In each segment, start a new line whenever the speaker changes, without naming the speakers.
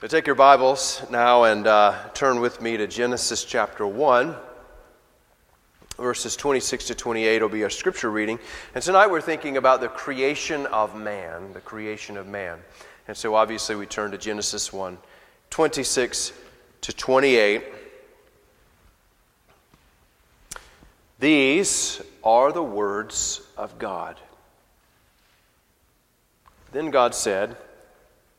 So take your Bibles now and uh, turn with me to Genesis chapter 1. Verses 26 to 28 will be our scripture reading. And tonight we're thinking about the creation of man, the creation of man. And so obviously we turn to Genesis 1, 26 to 28. These are the words of God. Then God said,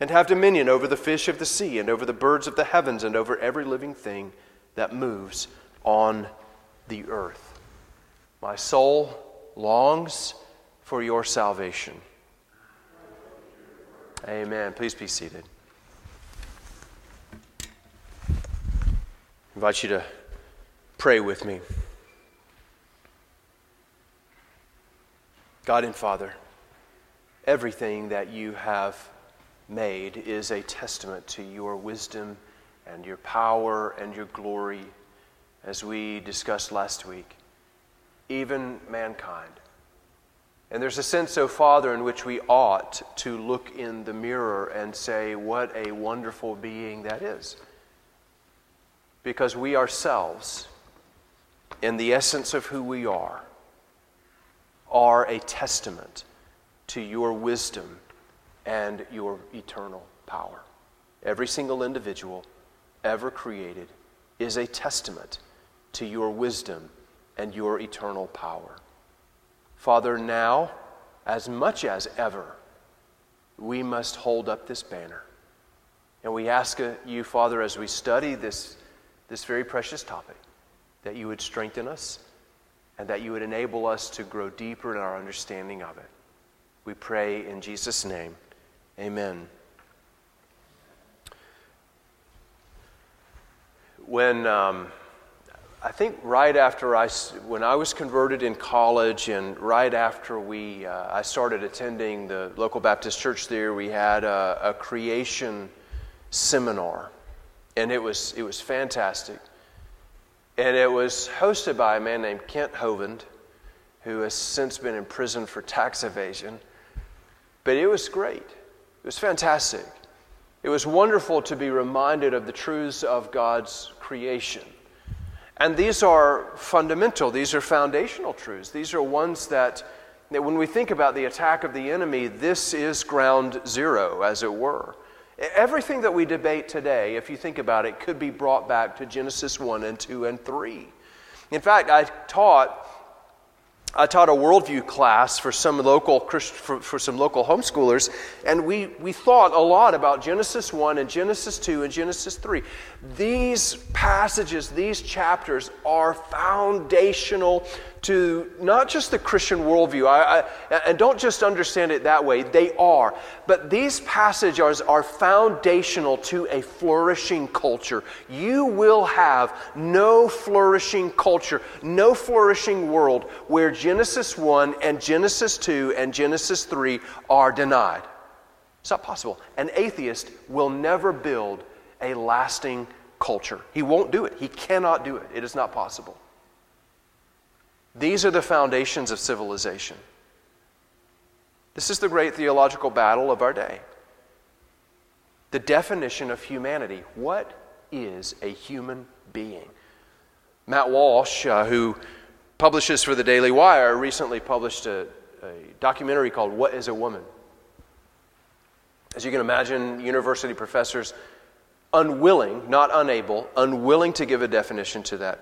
and have dominion over the fish of the sea, and over the birds of the heavens, and over every living thing that moves on the earth. My soul longs for your salvation. Amen. Please be seated. I invite you to pray with me. God and Father, everything that you have made is a testament to your wisdom and your power and your glory, as we discussed last week, even mankind. And there's a sense, O oh Father, in which we ought to look in the mirror and say, What a wonderful being that is. Because we ourselves, in the essence of who we are, are a testament to your wisdom and your eternal power. Every single individual ever created is a testament to your wisdom and your eternal power. Father, now, as much as ever, we must hold up this banner. And we ask uh, you, Father, as we study this, this very precious topic, that you would strengthen us and that you would enable us to grow deeper in our understanding of it. We pray in Jesus' name. Amen. When um, I think right after I, when I was converted in college, and right after we, uh, I started attending the local Baptist church there, we had a, a creation seminar, and it was it was fantastic. And it was hosted by a man named Kent Hovind, who has since been in prison for tax evasion. But it was great. It was fantastic. It was wonderful to be reminded of the truths of God's creation. And these are fundamental, these are foundational truths. These are ones that, that, when we think about the attack of the enemy, this is ground zero, as it were. Everything that we debate today, if you think about it, could be brought back to Genesis 1 and 2 and 3. In fact, I taught I taught a worldview class for some local for, for, some local homeschoolers, and we, we thought a lot about Genesis 1 and Genesis 2 and Genesis 3. These passages, these chapters are foundational to not just the Christian worldview, I, I, and don't just understand it that way, they are. But these passages are foundational to a flourishing culture. You will have no flourishing culture, no flourishing world where Genesis 1 and Genesis 2 and Genesis 3 are denied. It's not possible. An atheist will never build a lasting culture. He won't do it. He cannot do it. It is not possible. These are the foundations of civilization. This is the great theological battle of our day. The definition of humanity. What is a human being? Matt Walsh, uh, who publishes for the Daily Wire, recently published a, a documentary called What is a Woman? As you can imagine, university professors unwilling, not unable, unwilling to give a definition to that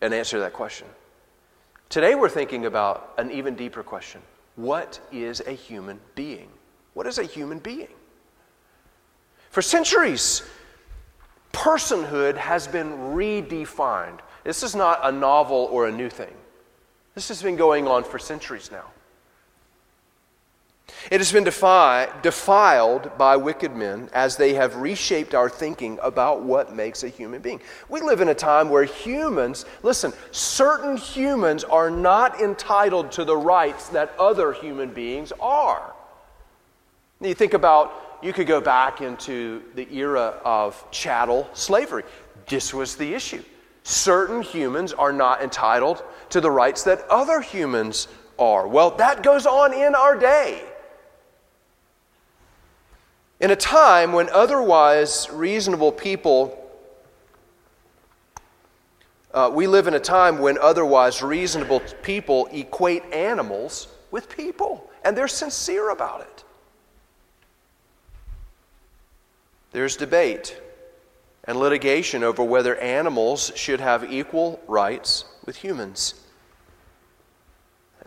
and answer that question. Today we're thinking about an even deeper question What is a human being? What is a human being? For centuries, personhood has been redefined. This is not a novel or a new thing. This has been going on for centuries now. It has been defi- defiled by wicked men as they have reshaped our thinking about what makes a human being. We live in a time where humans, listen, certain humans are not entitled to the rights that other human beings are. You think about, you could go back into the era of chattel slavery. This was the issue. Certain humans are not entitled to the rights that other humans are. Well, that goes on in our day. In a time when otherwise reasonable people, uh, we live in a time when otherwise reasonable people equate animals with people, and they're sincere about it. There's debate and litigation over whether animals should have equal rights with humans.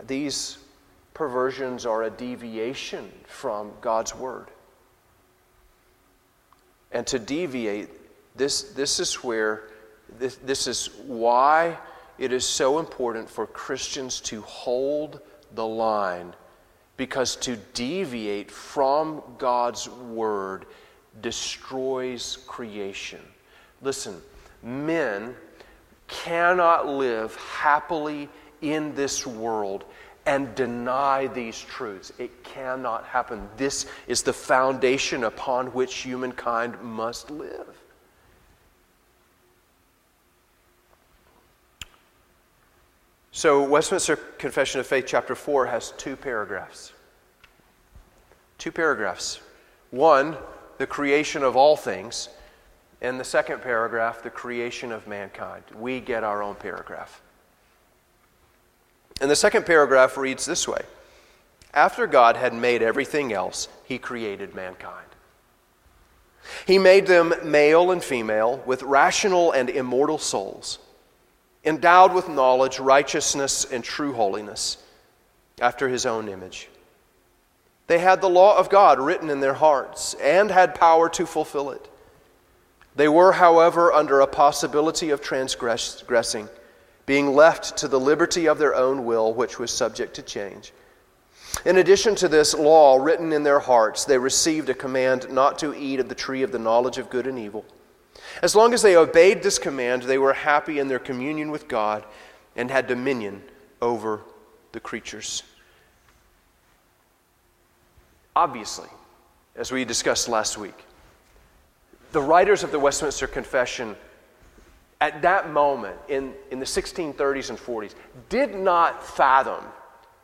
These perversions are a deviation from God's Word. And to deviate, this, this is where, this, this is why it is so important for Christians to hold the line. Because to deviate from God's Word destroys creation. Listen, men cannot live happily in this world and deny these truths. It cannot happen. This is the foundation upon which humankind must live. So, Westminster Confession of Faith, chapter 4, has two paragraphs. Two paragraphs. One, the creation of all things, and the second paragraph, the creation of mankind. We get our own paragraph. And the second paragraph reads this way After God had made everything else, he created mankind. He made them male and female with rational and immortal souls, endowed with knowledge, righteousness, and true holiness, after his own image. They had the law of God written in their hearts and had power to fulfill it. They were, however, under a possibility of transgressing being left to the liberty of their own will, which was subject to change. In addition to this law written in their hearts, they received a command not to eat of the tree of the knowledge of good and evil. As long as they obeyed this command, they were happy in their communion with God and had dominion over the creatures. Obviously, as we discussed last week, the writers of the Westminster Confession at that moment in, in the 1630s and 40s did not fathom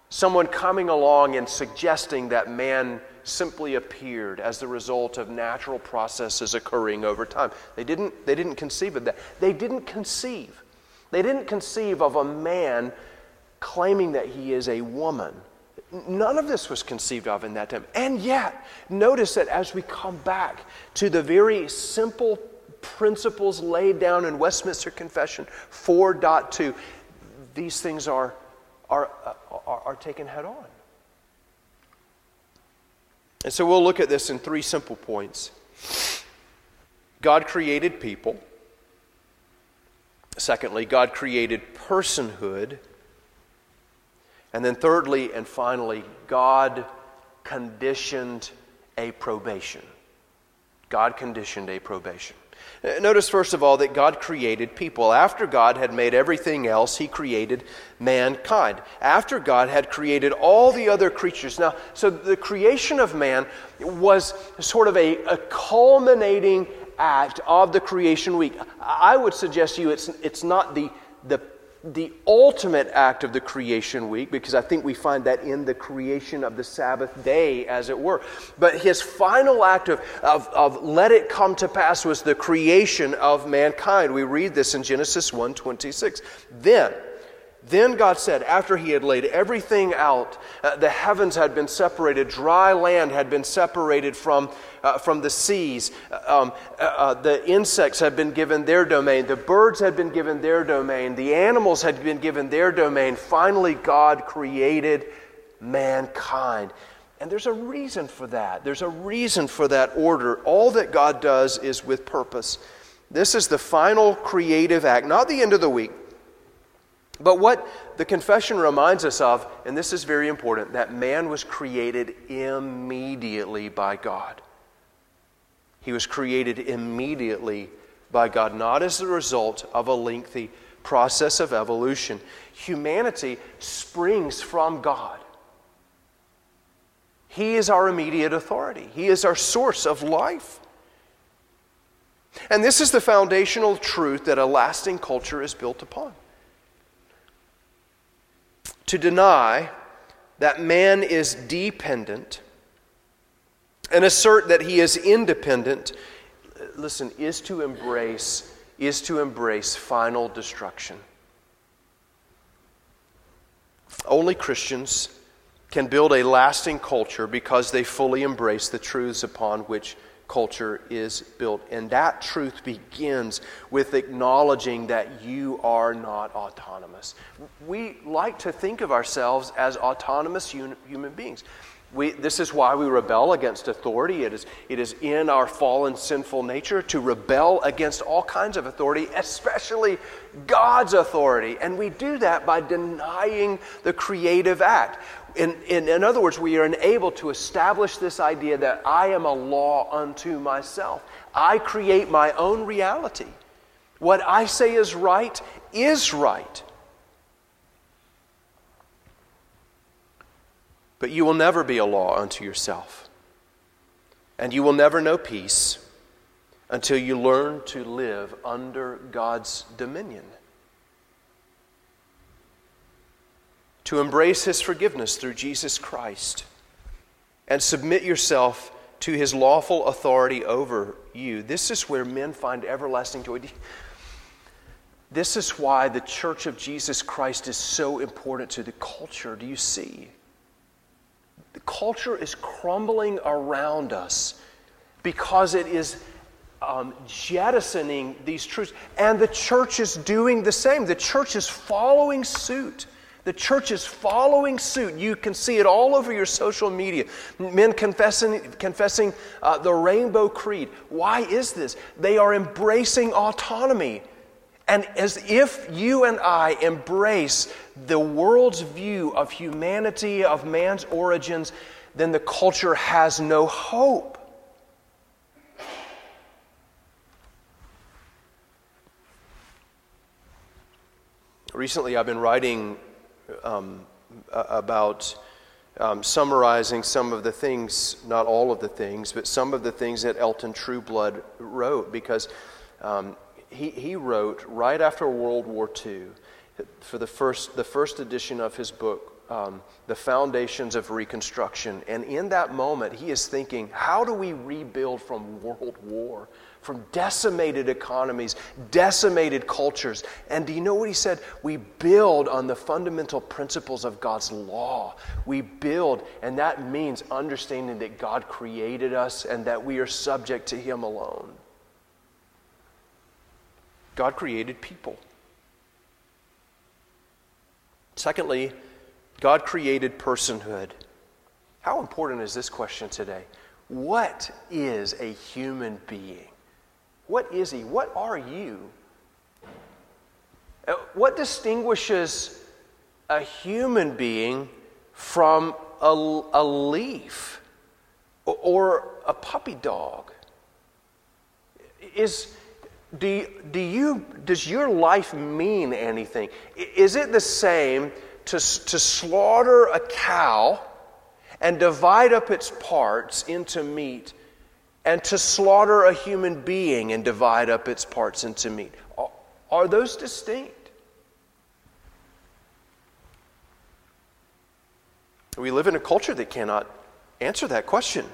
someone coming along and suggesting that man simply appeared as the result of natural processes occurring over time. They didn't, they didn't conceive of that. They didn't conceive. They didn't conceive of a man claiming that he is a woman. None of this was conceived of in that time. And yet, notice that as we come back to the very simple principles laid down in Westminster Confession 4.2, these things are, are, uh, are, are taken head on. And so we'll look at this in three simple points. God created people. Secondly, God created personhood. And then, thirdly and finally, God conditioned a probation. God conditioned a probation. Notice, first of all, that God created people. After God had made everything else, He created mankind. After God had created all the other creatures. Now, so the creation of man was sort of a, a culminating act of the creation week. I would suggest to you it's, it's not the, the the ultimate act of the creation week, because I think we find that in the creation of the Sabbath day, as it were. But his final act of, of, of let it come to pass was the creation of mankind. We read this in Genesis 1 26. Then, then God said, after he had laid everything out, uh, the heavens had been separated, dry land had been separated from, uh, from the seas, uh, um, uh, uh, the insects had been given their domain, the birds had been given their domain, the animals had been given their domain. Finally, God created mankind. And there's a reason for that. There's a reason for that order. All that God does is with purpose. This is the final creative act, not the end of the week But what the confession reminds us of, and this is very important, that man was created immediately by God. He was created immediately by God, not as the result of a lengthy process of evolution. Humanity springs from God. He is our immediate authority, He is our source of life. And this is the foundational truth that a lasting culture is built upon. To deny that man is dependent and assert that he is independent, listen, is to embrace is to embrace final destruction. Only Christians can build a lasting culture because they fully embrace the truths upon which culture is built. And that truth begins with acknowledging that you are not autonomous. We like to think of ourselves as autonomous human beings. We, this is why we rebel against authority. It is, it is in our fallen, sinful nature to rebel against all kinds of authority, especially God's authority. And we do that by denying the creative act. In, in, in other words, we are enabled to establish this idea that I am a law unto myself. I create my own reality. What I say is right is right. But you will never be a law unto yourself. And you will never know peace until you learn to live under God's dominion. To embrace his forgiveness through Jesus Christ and submit yourself to his lawful authority over you. This is where men find everlasting joy. This is why the church of Jesus Christ is so important to the culture. Do you see? The culture is crumbling around us because it is um, jettisoning these truths. And the church is doing the same. The church is following suit. The church is following suit. You can see it all over your social media. Men confessing, confessing uh, the Rainbow Creed. Why is this? They are embracing autonomy. And as if you and I embrace the world's view of humanity, of man's origins, then the culture has no hope. Recently, I've been writing um, about um, summarizing some of the things, not all of the things, but some of the things that Elton Trueblood wrote, because um, he, he wrote right after World War II, for the first, the first edition of his book, um, The Foundations of Reconstruction. And in that moment, he is thinking, how do we rebuild from World War? From decimated economies, decimated cultures. And do you know what he said? We build on the fundamental principles of God's law. We build, and that means understanding that God created us and that we are subject to Him alone. God created people. Secondly, God created personhood. How important is this question today? What is a human being? What is he? What are you? Uh, what distinguishes a human being from a, a leaf or a puppy dog? Is, do, do you, does your life mean anything? Is it the same to, to slaughter a cow and divide up its parts into meat and to slaughter a human being and divide up its parts into meat. Are those distinct? We live in a culture that cannot answer that question.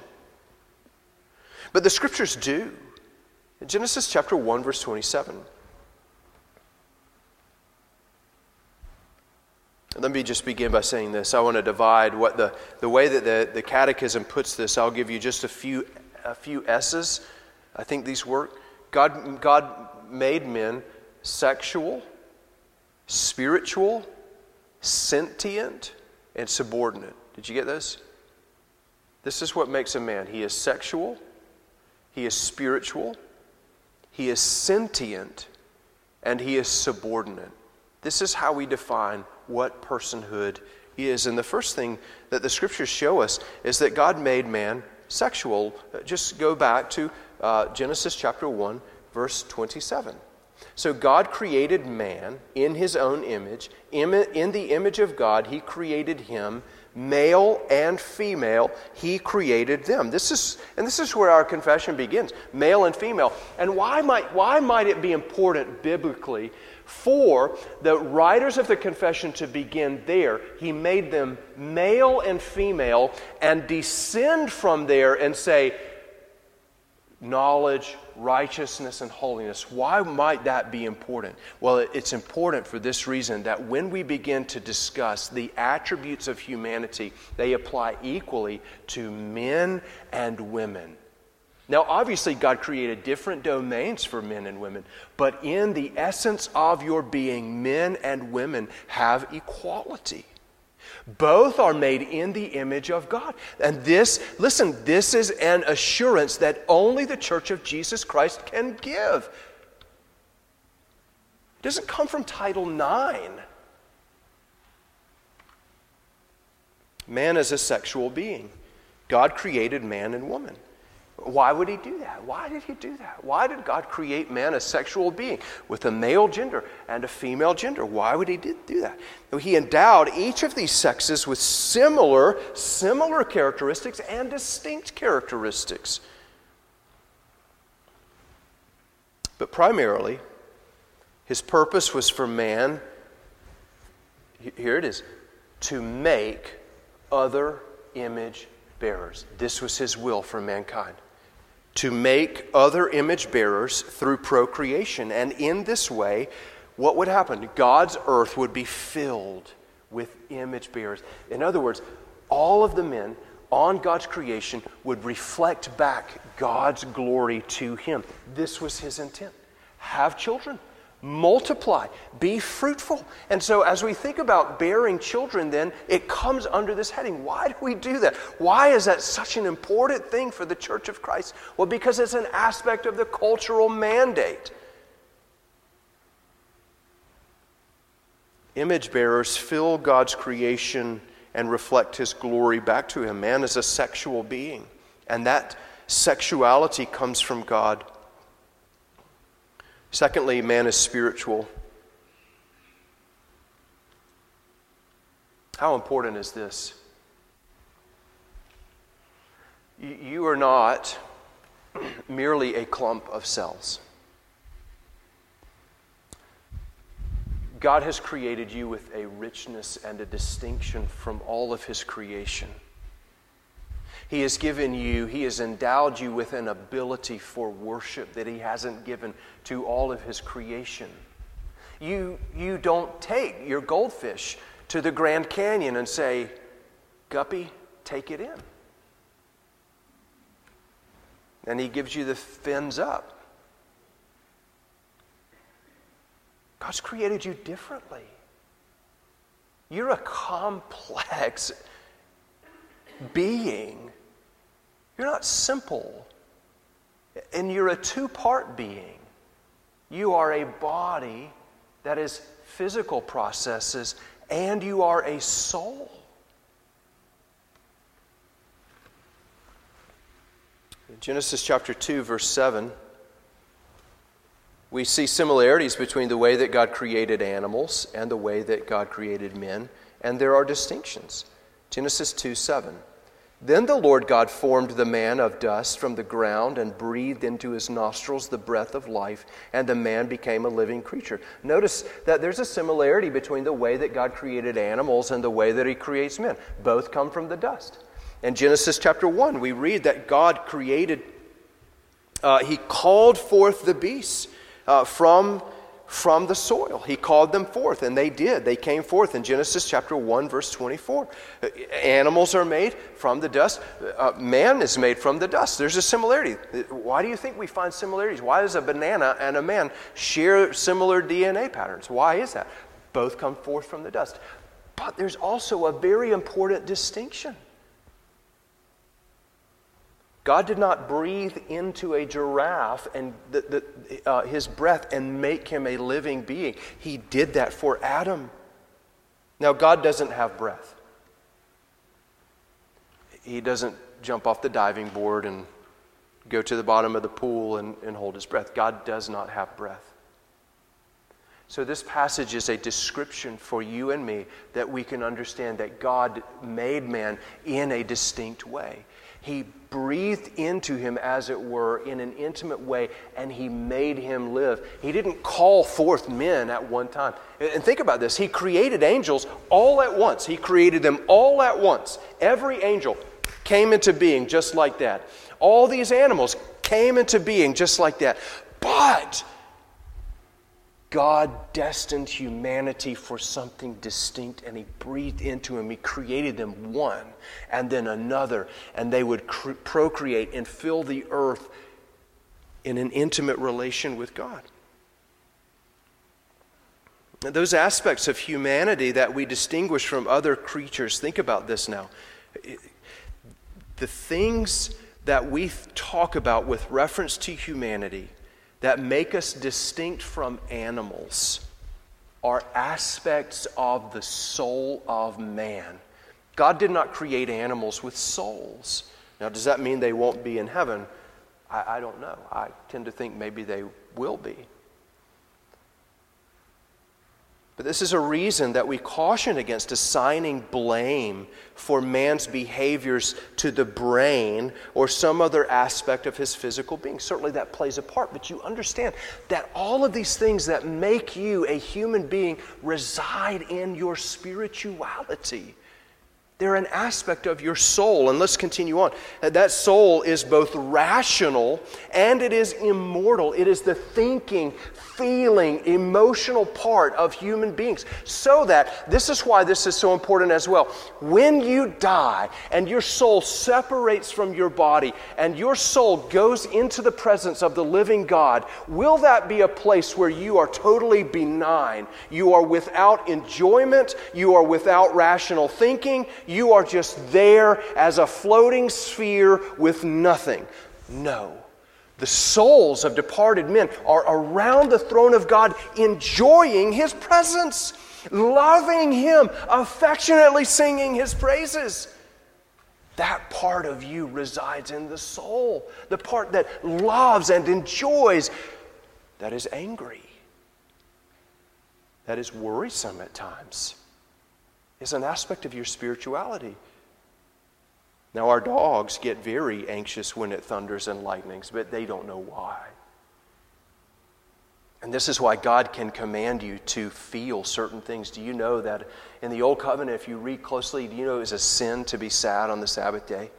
But the scriptures do. In Genesis chapter 1, verse 27. Let me just begin by saying this. I want to divide what the, the way that the, the catechism puts this. I'll give you just a few a few S's. I think these work. God, God made men sexual, spiritual, sentient, and subordinate. Did you get this? This is what makes a man. He is sexual, he is spiritual, he is sentient, and he is subordinate. This is how we define what personhood is. And the first thing that the scriptures show us is that God made man sexual. Just go back to uh, Genesis chapter 1, verse 27. So God created man in his own image. In, in the image of God, he created him male and female he created them this is and this is where our confession begins male and female and why might why might it be important biblically for the writers of the confession to begin there he made them male and female and descend from there and say knowledge, righteousness, and holiness. Why might that be important? Well, it's important for this reason that when we begin to discuss the attributes of humanity, they apply equally to men and women. Now, obviously, God created different domains for men and women, but in the essence of your being, men and women have equality. Both are made in the image of God. And this, listen, this is an assurance that only the church of Jesus Christ can give. It doesn't come from Title IX. Man is a sexual being. God created man and woman. Why would he do that? Why did he do that? Why did God create man a sexual being with a male gender and a female gender? Why would he do that? He endowed each of these sexes with similar, similar characteristics and distinct characteristics. But primarily, his purpose was for man, here it is, to make other image bearers. This was his will for mankind to make other image bearers through procreation. And in this way, what would happen? God's earth would be filled with image bearers. In other words, all of the men on God's creation would reflect back God's glory to Him. This was His intent. Have children multiply, be fruitful. And so, as we think about bearing children, then it comes under this heading. Why do we do that? Why is that such an important thing for the Church of Christ? Well, because it's an aspect of the cultural mandate. Image bearers fill God's creation and reflect His glory back to Him. Man is a sexual being, and that sexuality comes from God. Secondly, man is spiritual. How important is this? You are not merely a clump of cells. God has created you with a richness and a distinction from all of His creation. He has given you, He has endowed you with an ability for worship that He hasn't given to all of His creation. You, you don't take your goldfish to the Grand Canyon and say, Guppy, take it in. And He gives you the fins up. God's created you differently. You're a complex being you're not simple. And you're a two part being. You are a body that is physical processes, and you are a soul. In Genesis chapter 2, verse 7, we see similarities between the way that God created animals and the way that God created men, and there are distinctions. Genesis 2 7. Then the Lord God formed the man of dust from the ground and breathed into his nostrils the breath of life, and the man became a living creature. Notice that there's a similarity between the way that God created animals and the way that he creates men. Both come from the dust. In Genesis chapter 1, we read that God created, uh, he called forth the beasts uh, from from the soil. He called them forth, and they did. They came forth in Genesis chapter 1, verse 24. Animals are made from the dust, uh, man is made from the dust. There's a similarity. Why do you think we find similarities? Why does a banana and a man share similar DNA patterns? Why is that? Both come forth from the dust. But there's also a very important distinction. God did not breathe into a giraffe and the, the, uh, his breath and make him a living being. He did that for Adam. Now, God doesn't have breath. He doesn't jump off the diving board and go to the bottom of the pool and, and hold his breath. God does not have breath. So, this passage is a description for you and me that we can understand that God made man in a distinct way. He breathed into him, as it were, in an intimate way, and he made him live. He didn't call forth men at one time. And think about this He created angels all at once. He created them all at once. Every angel came into being just like that. All these animals came into being just like that. But God destined humanity for something distinct and He breathed into him. He created them one and then another, and they would cr- procreate and fill the earth in an intimate relation with God. those aspects of humanity that we distinguish from other creatures, think about this now. The things that we talk about with reference to humanity that make us distinct from animals are aspects of the soul of man. God did not create animals with souls. Now, does that mean they won't be in heaven? I, I don't know. I tend to think maybe they will be. But this is a reason that we caution against assigning blame for man's behaviors to the brain or some other aspect of his physical being. Certainly that plays a part, but you understand that all of these things that make you a human being reside in your spirituality. They're an aspect of your soul. And let's continue on. Uh, that soul is both rational and it is immortal. It is the thinking, feeling, emotional part of human beings. So that, this is why this is so important as well. When you die and your soul separates from your body and your soul goes into the presence of the living God, will that be a place where you are totally benign? You are without enjoyment, you are without rational thinking, you are just there as a floating sphere with nothing. No. The souls of departed men are around the throne of God, enjoying His presence, loving Him, affectionately singing His praises. That part of you resides in the soul, the part that loves and enjoys, that is angry, that is worrisome at times is an aspect of your spirituality. Now, our dogs get very anxious when it thunders and lightnings, but they don't know why. And this is why God can command you to feel certain things. Do you know that in the Old Covenant, if you read closely, do you know it was a sin to be sad on the Sabbath day?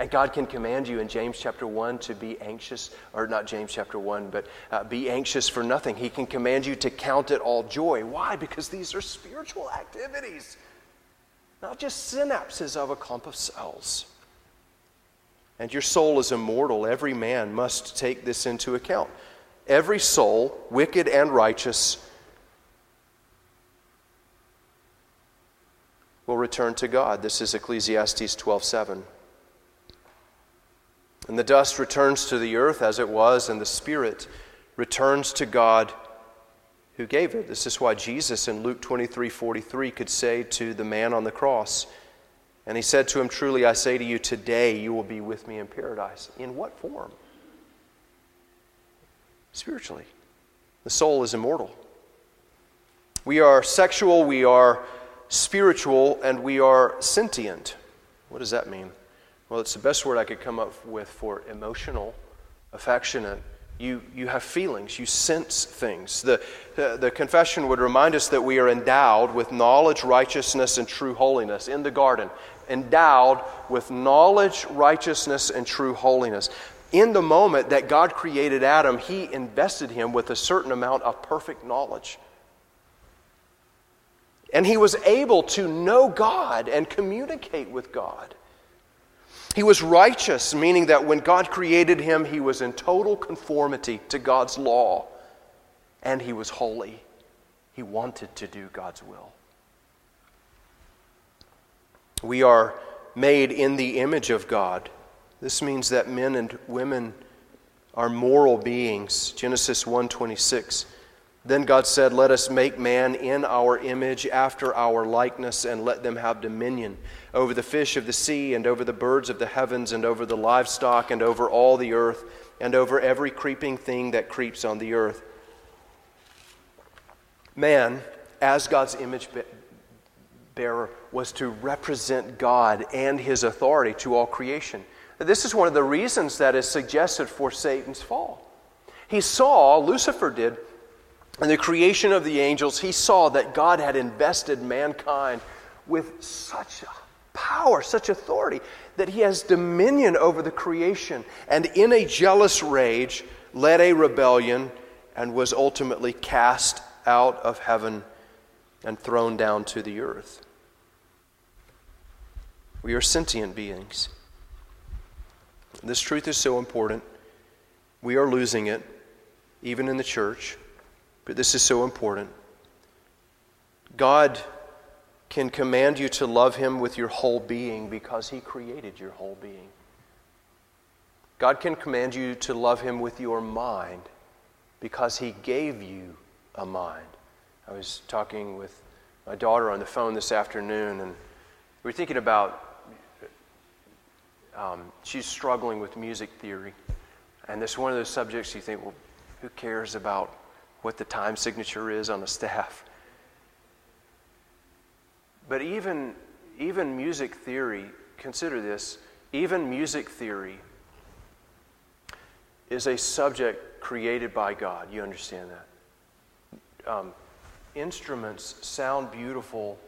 And God can command you in James chapter 1 to be anxious, or not James chapter 1, but uh, be anxious for nothing. He can command you to count it all joy. Why? Because these are spiritual activities, not just synapses of a clump of cells. And your soul is immortal. Every man must take this into account. Every soul, wicked and righteous, will return to God. This is Ecclesiastes 12 7. And the dust returns to the earth as it was, and the spirit returns to God who gave it. This is why Jesus in Luke 23 43 could say to the man on the cross, and he said to him, Truly I say to you, today you will be with me in paradise. In what form? Spiritually. The soul is immortal. We are sexual, we are spiritual, and we are sentient. What does that mean? Well, it's the best word I could come up with for emotional, affectionate. You, you have feelings, you sense things. The, the, the confession would remind us that we are endowed with knowledge, righteousness, and true holiness in the garden. Endowed with knowledge, righteousness, and true holiness. In the moment that God created Adam, He invested him with a certain amount of perfect knowledge. And he was able to know God and communicate with God. He was righteous, meaning that when God created him, he was in total conformity to God's law. And he was holy. He wanted to do God's will. We are made in the image of God. This means that men and women are moral beings. Genesis 1:26. Then God said, "Let us make man in our image after our likeness and let them have dominion over the fish of the sea and over the birds of the heavens and over the livestock and over all the earth and over every creeping thing that creeps on the earth." Man, as God's image bearer, was to represent God and his authority to all creation. This is one of the reasons that is suggested for Satan's fall. He saw, Lucifer did, in the creation of the angels, he saw that God had invested mankind with such power, such authority, that he has dominion over the creation, and in a jealous rage led a rebellion and was ultimately cast out of heaven and thrown down to the earth. We are sentient beings. This truth is so important. We are losing it, even in the church, but this is so important. God can command you to love Him with your whole being because He created your whole being. God can command you to love Him with your mind because He gave you a mind. I was talking with my daughter on the phone this afternoon, and we were thinking about um, she's struggling with music theory. And this is one of those subjects you think, well, who cares about what the time signature is on a staff? But even, even music theory, consider this, even music theory is a subject created by God. You understand that? Um, instruments sound beautiful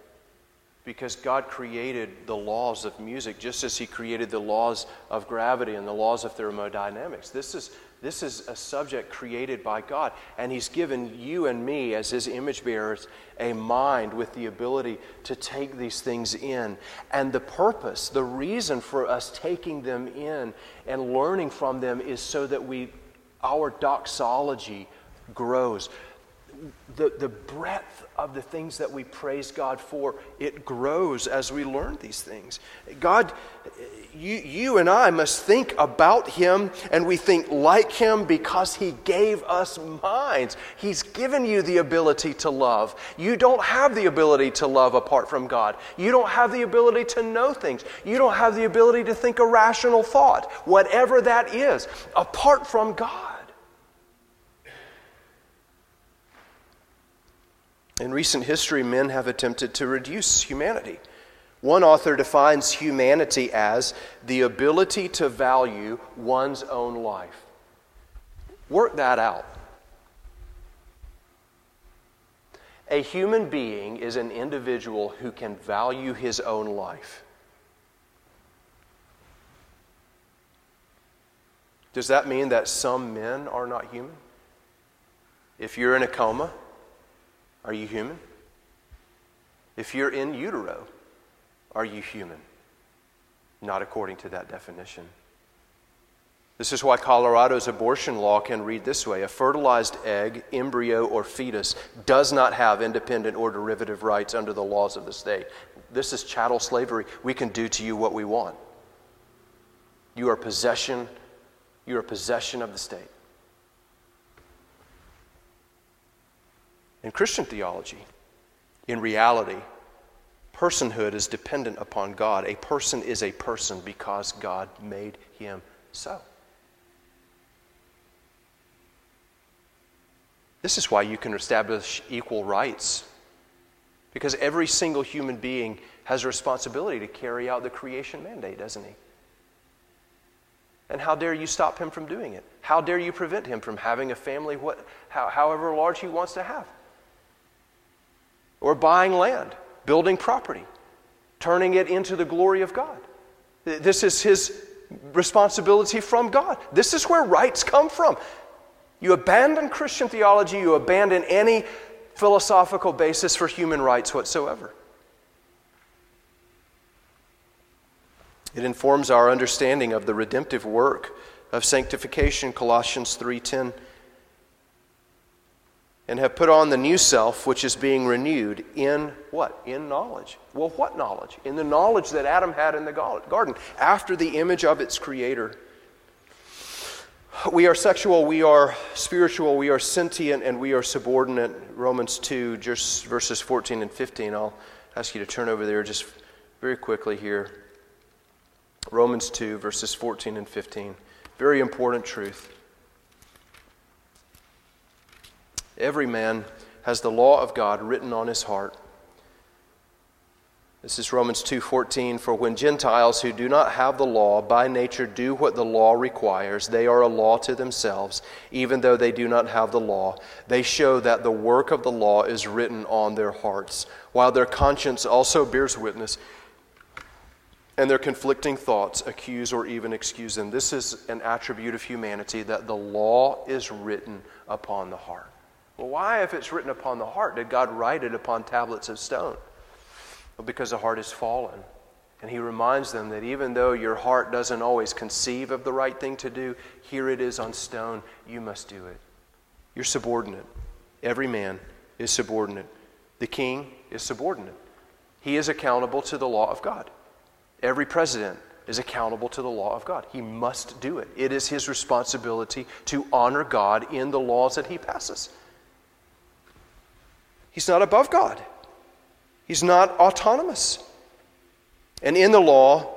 because God created the laws of music just as He created the laws of gravity and the laws of thermodynamics. This is, this is a subject created by God, and He's given you and me, as His image bearers, a mind with the ability to take these things in. And the purpose, the reason for us taking them in and learning from them is so that we, our doxology grows the, the breadth of the things that we praise God for, it grows as we learn these things. God, you, you and I must think about Him and we think like Him because He gave us minds. He's given you the ability to love. You don't have the ability to love apart from God. You don't have the ability to know things. You don't have the ability to think a rational thought, whatever that is, apart from God. In recent history, men have attempted to reduce humanity. One author defines humanity as the ability to value one's own life. Work that out. A human being is an individual who can value his own life. Does that mean that some men are not human? If you're in a coma, are you human? If you're in utero, are you human? Not according to that definition. This is why Colorado's abortion law can read this way A fertilized egg, embryo, or fetus does not have independent or derivative rights under the laws of the state. This is chattel slavery. We can do to you what we want. You are possession, you are possession of the state. In Christian theology, in reality, personhood is dependent upon God. A person is a person because God made him so. This is why you can establish equal rights. Because every single human being has a responsibility to carry out the creation mandate, doesn't he? And how dare you stop him from doing it? How dare you prevent him from having a family, what, how, however large he wants to have? Or buying land, building property, turning it into the glory of God. This is his responsibility from God. This is where rights come from. You abandon Christian theology, you abandon any philosophical basis for human rights whatsoever. It informs our understanding of the redemptive work of sanctification, Colossians 3:10. And have put on the new self, which is being renewed in what? In knowledge. Well, what knowledge? In the knowledge that Adam had in the garden, after the image of its creator. We are sexual, we are spiritual, we are sentient, and we are subordinate. Romans 2, just verses 14 and 15. I'll ask you to turn over there just very quickly here. Romans 2, verses 14 and 15. Very important truth. Every man has the law of God written on his heart. This is Romans 2:14 for when Gentiles who do not have the law by nature do what the law requires they are a law to themselves. Even though they do not have the law they show that the work of the law is written on their hearts while their conscience also bears witness and their conflicting thoughts accuse or even excuse them. This is an attribute of humanity that the law is written upon the heart well, why, if it's written upon the heart, did God write it upon tablets of stone? Well, because the heart is fallen. And he reminds them that even though your heart doesn't always conceive of the right thing to do, here it is on stone, you must do it. You're subordinate. Every man is subordinate. The king is subordinate. He is accountable to the law of God. Every president is accountable to the law of God. He must do it. It is his responsibility to honor God in the laws that he passes. He's not above God, he's not autonomous. And in the law,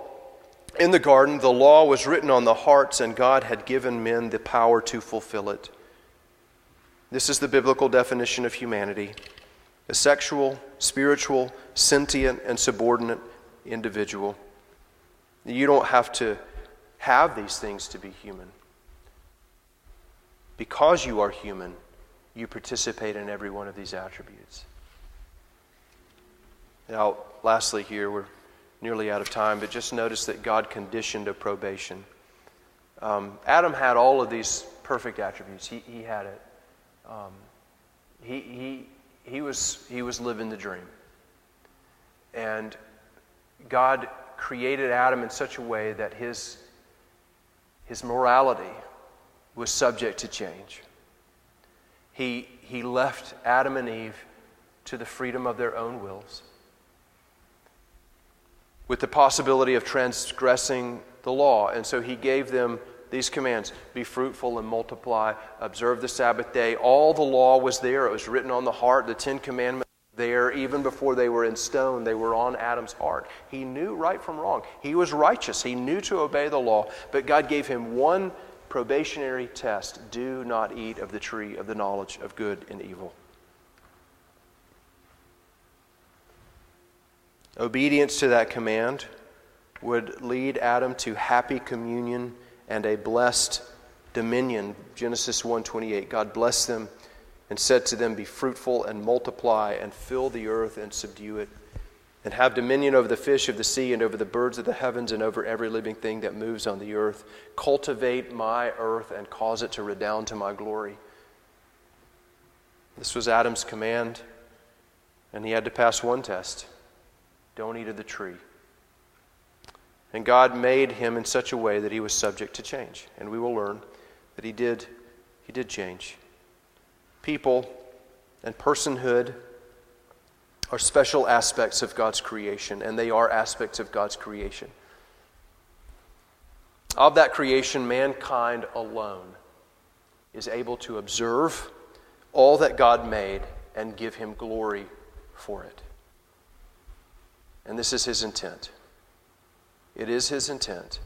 in the garden, the law was written on the hearts, and God had given men the power to fulfill it. This is the biblical definition of humanity a sexual, spiritual, sentient, and subordinate individual. You don't have to have these things to be human. Because you are human, you participate in every one of these attributes. Now, lastly, here, we're nearly out of time, but just notice that God conditioned a probation. Um, Adam had all of these perfect attributes. He, he had it. Um, he, he, he, was, he was living the dream. And God created Adam in such a way that his, his morality was subject to change he, he left Adam and Eve to the freedom of their own wills, with the possibility of transgressing the law. And so he gave them these commands be fruitful and multiply, observe the Sabbath day. All the law was there, it was written on the heart. The Ten Commandments there, even before they were in stone, they were on Adam's heart. He knew right from wrong. He was righteous, he knew to obey the law, but God gave him one probationary test do not eat of the tree of the knowledge of good and evil. Obedience to that command would lead Adam to happy communion and a blessed dominion. Genesis 1:28. God blessed them and said to them, "Be fruitful and multiply and fill the earth and subdue it." And have dominion over the fish of the sea and over the birds of the heavens and over every living thing that moves on the earth. Cultivate my earth and cause it to redound to my glory. This was Adam's command, and he had to pass one test don't eat of the tree. And God made him in such a way that he was subject to change. And we will learn that he did, he did change. People and personhood are special aspects of God's creation, and they are aspects of God's creation. Of that creation, mankind alone is able to observe all that God made and give him glory for it. And this is his intent. It is his intent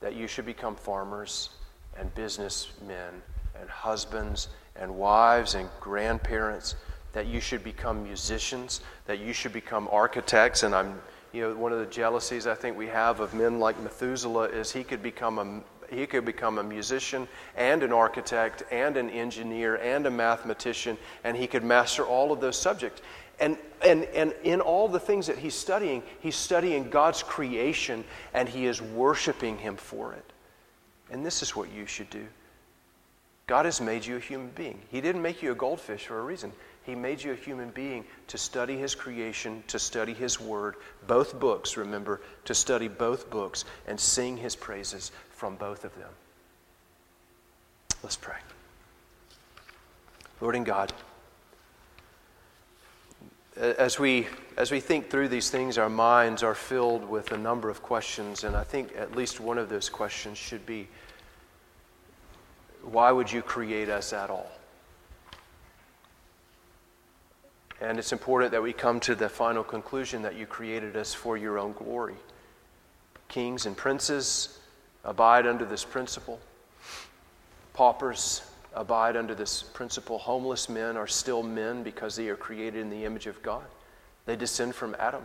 that you should become farmers and businessmen and husbands and wives and grandparents that you should become musicians, that you should become architects. And I'm, you know, one of the jealousies I think we have of men like Methuselah is he could become a he could become a musician and an architect and an engineer and a mathematician, and he could master all of those subjects. And, and, and in all the things that he's studying, he's studying God's creation and he is worshiping him for it. And this is what you should do. God has made you a human being. He didn't make you a goldfish for a reason. He made you a human being to study His creation, to study His Word, both books, remember, to study both books and sing His praises from both of them. Let's pray. Lord and God, as we as we think through these things, our minds are filled with a number of questions, and I think at least one of those questions should be why would you create us at all? And it's important that we come to the final conclusion that you created us for your own glory. Kings and princes abide under this principle. Paupers abide under this principle. Homeless men are still men because they are created in the image of God. They descend from Adam.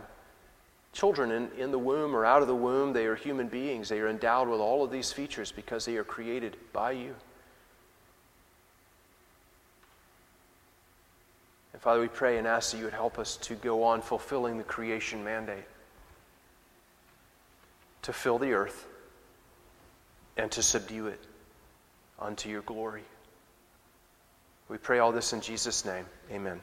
Children in, in the womb or out of the womb, they are human beings. They are endowed with all of these features because they are created by you. And Father, we pray and ask that you would help us to go on fulfilling the creation mandate to fill the earth and to subdue it unto your glory. We pray all this in Jesus' name. Amen.